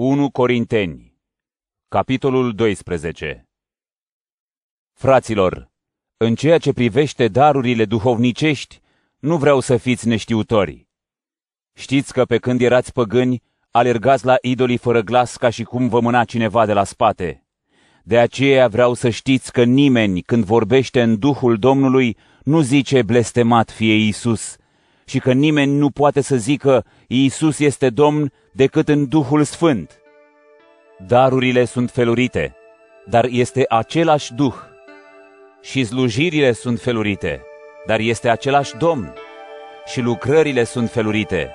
1 Corinteni, capitolul 12 Fraților, în ceea ce privește darurile duhovnicești, nu vreau să fiți neștiutori. Știți că pe când erați păgâni, alergați la idolii fără glas ca și cum vă mâna cineva de la spate. De aceea vreau să știți că nimeni, când vorbește în Duhul Domnului, nu zice blestemat fie Iisus, și că nimeni nu poate să zică Iisus este Domn decât în Duhul Sfânt. Darurile sunt felurite, dar este același Duh. Și slujirile sunt felurite, dar este același Domn. Și lucrările sunt felurite,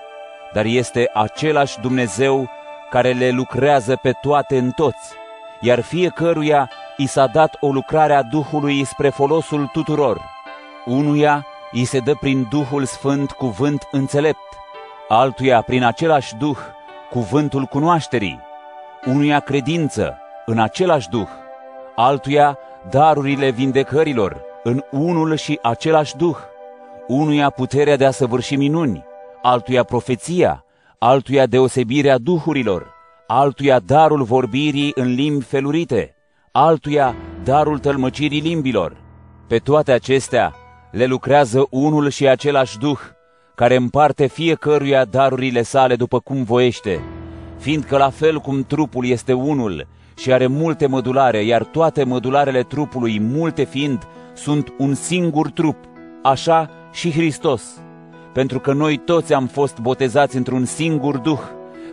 dar este același Dumnezeu care le lucrează pe toate în toți, iar fiecăruia i s-a dat o lucrare a Duhului spre folosul tuturor. Unuia îi se dă prin Duhul Sfânt cuvânt înțelept, altuia prin același Duh cuvântul cunoașterii, unuia credință în același Duh, altuia darurile vindecărilor în unul și același Duh, unuia puterea de a săvârși minuni, altuia profeția, altuia deosebirea duhurilor, altuia darul vorbirii în limbi felurite, altuia darul tălmăcirii limbilor. Pe toate acestea le lucrează unul și același Duh, care împarte fiecăruia darurile sale după cum voiește, fiindcă la fel cum trupul este unul și are multe mădulare, iar toate mădularele trupului, multe fiind, sunt un singur trup, așa și Hristos. Pentru că noi toți am fost botezați într-un singur Duh,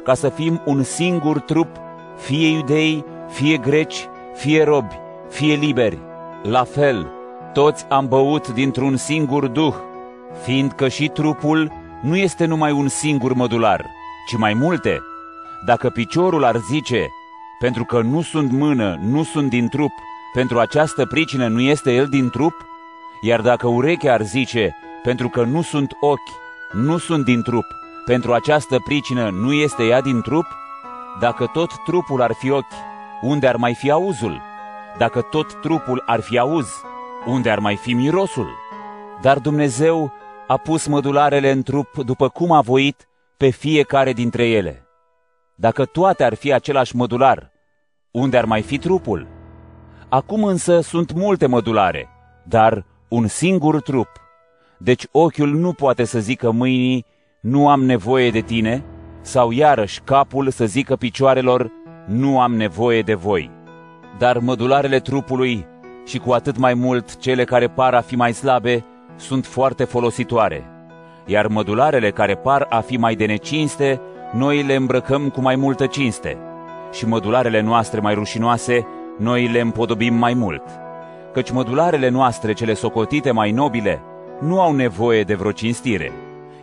ca să fim un singur trup, fie iudei, fie greci, fie robi, fie liberi. La fel, toți am băut dintr-un singur Duh, fiindcă și trupul nu este numai un singur mădular, ci mai multe. Dacă piciorul ar zice, pentru că nu sunt mână, nu sunt din trup, pentru această pricină nu este el din trup? Iar dacă urechea ar zice, pentru că nu sunt ochi, nu sunt din trup, pentru această pricină nu este ea din trup? Dacă tot trupul ar fi ochi, unde ar mai fi auzul? Dacă tot trupul ar fi auz, unde ar mai fi mirosul? Dar Dumnezeu a pus mădularele în trup după cum a voit pe fiecare dintre ele. Dacă toate ar fi același mădular, unde ar mai fi trupul? Acum însă sunt multe mădulare, dar un singur trup. Deci ochiul nu poate să zică mâinii, nu am nevoie de tine, sau iarăși capul să zică picioarelor, nu am nevoie de voi. Dar mădularele trupului, și cu atât mai mult cele care par a fi mai slabe, sunt foarte folositoare, iar mădularele care par a fi mai de necinste, noi le îmbrăcăm cu mai multă cinste, și mădularele noastre mai rușinoase, noi le împodobim mai mult. Căci mădularele noastre, cele socotite mai nobile, nu au nevoie de vreo cinstire,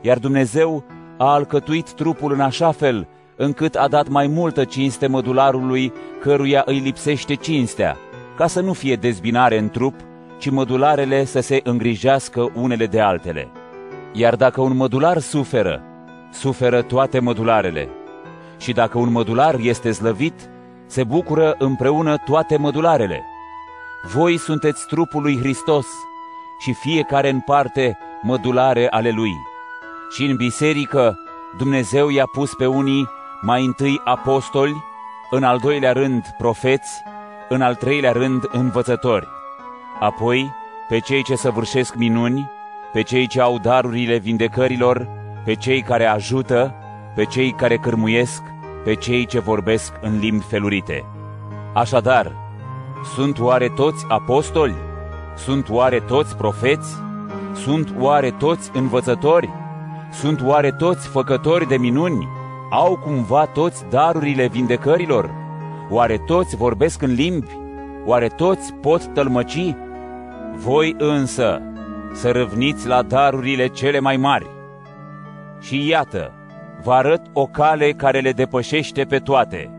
iar Dumnezeu a alcătuit trupul în așa fel încât a dat mai multă cinste mădularului căruia îi lipsește cinstea, ca să nu fie dezbinare în trup, ci mădularele să se îngrijească unele de altele. Iar dacă un mădular suferă, suferă toate mădularele. Și dacă un mădular este slăvit, se bucură împreună toate mădularele. Voi sunteți trupul lui Hristos și fiecare în parte mădulare ale lui. Și în biserică Dumnezeu i-a pus pe unii mai întâi apostoli, în al doilea rând profeți, în al treilea rând învățători apoi pe cei ce săvârșesc minuni, pe cei ce au darurile vindecărilor, pe cei care ajută, pe cei care cârmuiesc, pe cei ce vorbesc în limbi felurite. Așadar, sunt oare toți apostoli? Sunt oare toți profeți? Sunt oare toți învățători? Sunt oare toți făcători de minuni? Au cumva toți darurile vindecărilor? Oare toți vorbesc în limbi? Oare toți pot tălmăci? Voi însă să râvniți la darurile cele mai mari. Și iată, vă arăt o cale care le depășește pe toate –